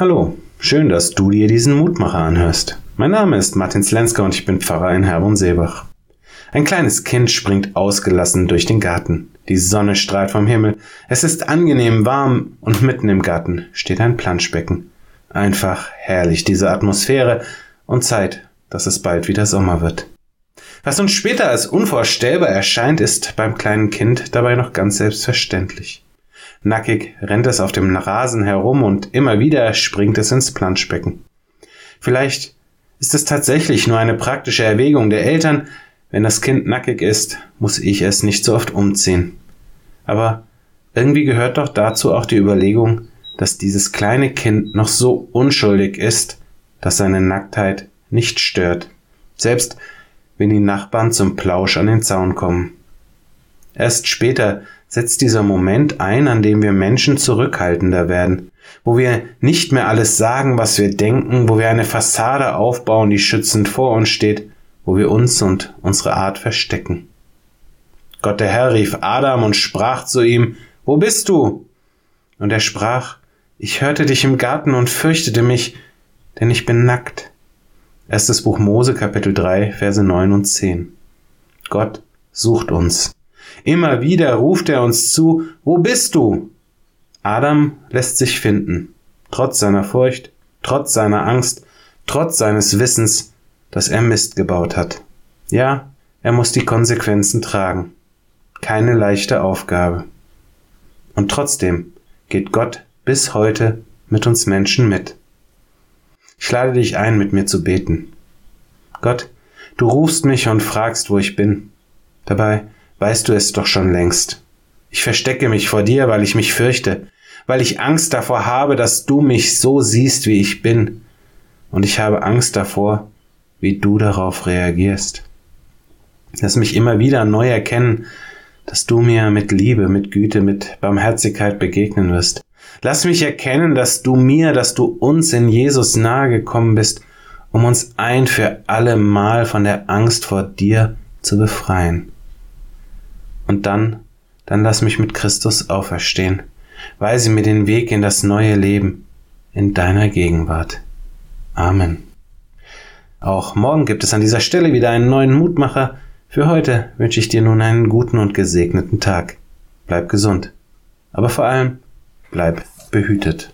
Hallo, schön, dass du dir diesen Mutmacher anhörst. Mein Name ist Martin Slensker und ich bin Pfarrer in Herborn-Seebach. Ein kleines Kind springt ausgelassen durch den Garten. Die Sonne strahlt vom Himmel. Es ist angenehm warm und mitten im Garten steht ein Planschbecken. Einfach herrlich diese Atmosphäre und Zeit, dass es bald wieder Sommer wird. Was uns später als unvorstellbar erscheint, ist beim kleinen Kind dabei noch ganz selbstverständlich. Nackig rennt es auf dem Rasen herum und immer wieder springt es ins Planschbecken. Vielleicht ist es tatsächlich nur eine praktische Erwägung der Eltern, wenn das Kind nackig ist, muss ich es nicht so oft umziehen. Aber irgendwie gehört doch dazu auch die Überlegung, dass dieses kleine Kind noch so unschuldig ist, dass seine Nacktheit nicht stört, selbst wenn die Nachbarn zum Plausch an den Zaun kommen. Erst später setzt dieser Moment ein, an dem wir Menschen zurückhaltender werden, wo wir nicht mehr alles sagen, was wir denken, wo wir eine Fassade aufbauen, die schützend vor uns steht, wo wir uns und unsere Art verstecken. Gott der Herr rief Adam und sprach zu ihm, Wo bist du? Und er sprach, Ich hörte dich im Garten und fürchtete mich, denn ich bin nackt. Erstes Buch Mose Kapitel 3 Verse 9 und 10. Gott sucht uns. Immer wieder ruft er uns zu, wo bist du? Adam lässt sich finden, trotz seiner Furcht, trotz seiner Angst, trotz seines Wissens, dass er Mist gebaut hat. Ja, er muss die Konsequenzen tragen. Keine leichte Aufgabe. Und trotzdem geht Gott bis heute mit uns Menschen mit. Ich lade dich ein, mit mir zu beten. Gott, du rufst mich und fragst, wo ich bin. Dabei weißt du es doch schon längst. Ich verstecke mich vor dir, weil ich mich fürchte, weil ich Angst davor habe, dass du mich so siehst, wie ich bin. Und ich habe Angst davor, wie du darauf reagierst. Lass mich immer wieder neu erkennen, dass du mir mit Liebe, mit Güte, mit Barmherzigkeit begegnen wirst. Lass mich erkennen, dass du mir, dass du uns in Jesus nahe gekommen bist, um uns ein für alle Mal von der Angst vor dir zu befreien. Und dann, dann lass mich mit Christus auferstehen. Weise mir den Weg in das neue Leben in deiner Gegenwart. Amen. Auch morgen gibt es an dieser Stelle wieder einen neuen Mutmacher. Für heute wünsche ich dir nun einen guten und gesegneten Tag. Bleib gesund. Aber vor allem, bleib behütet.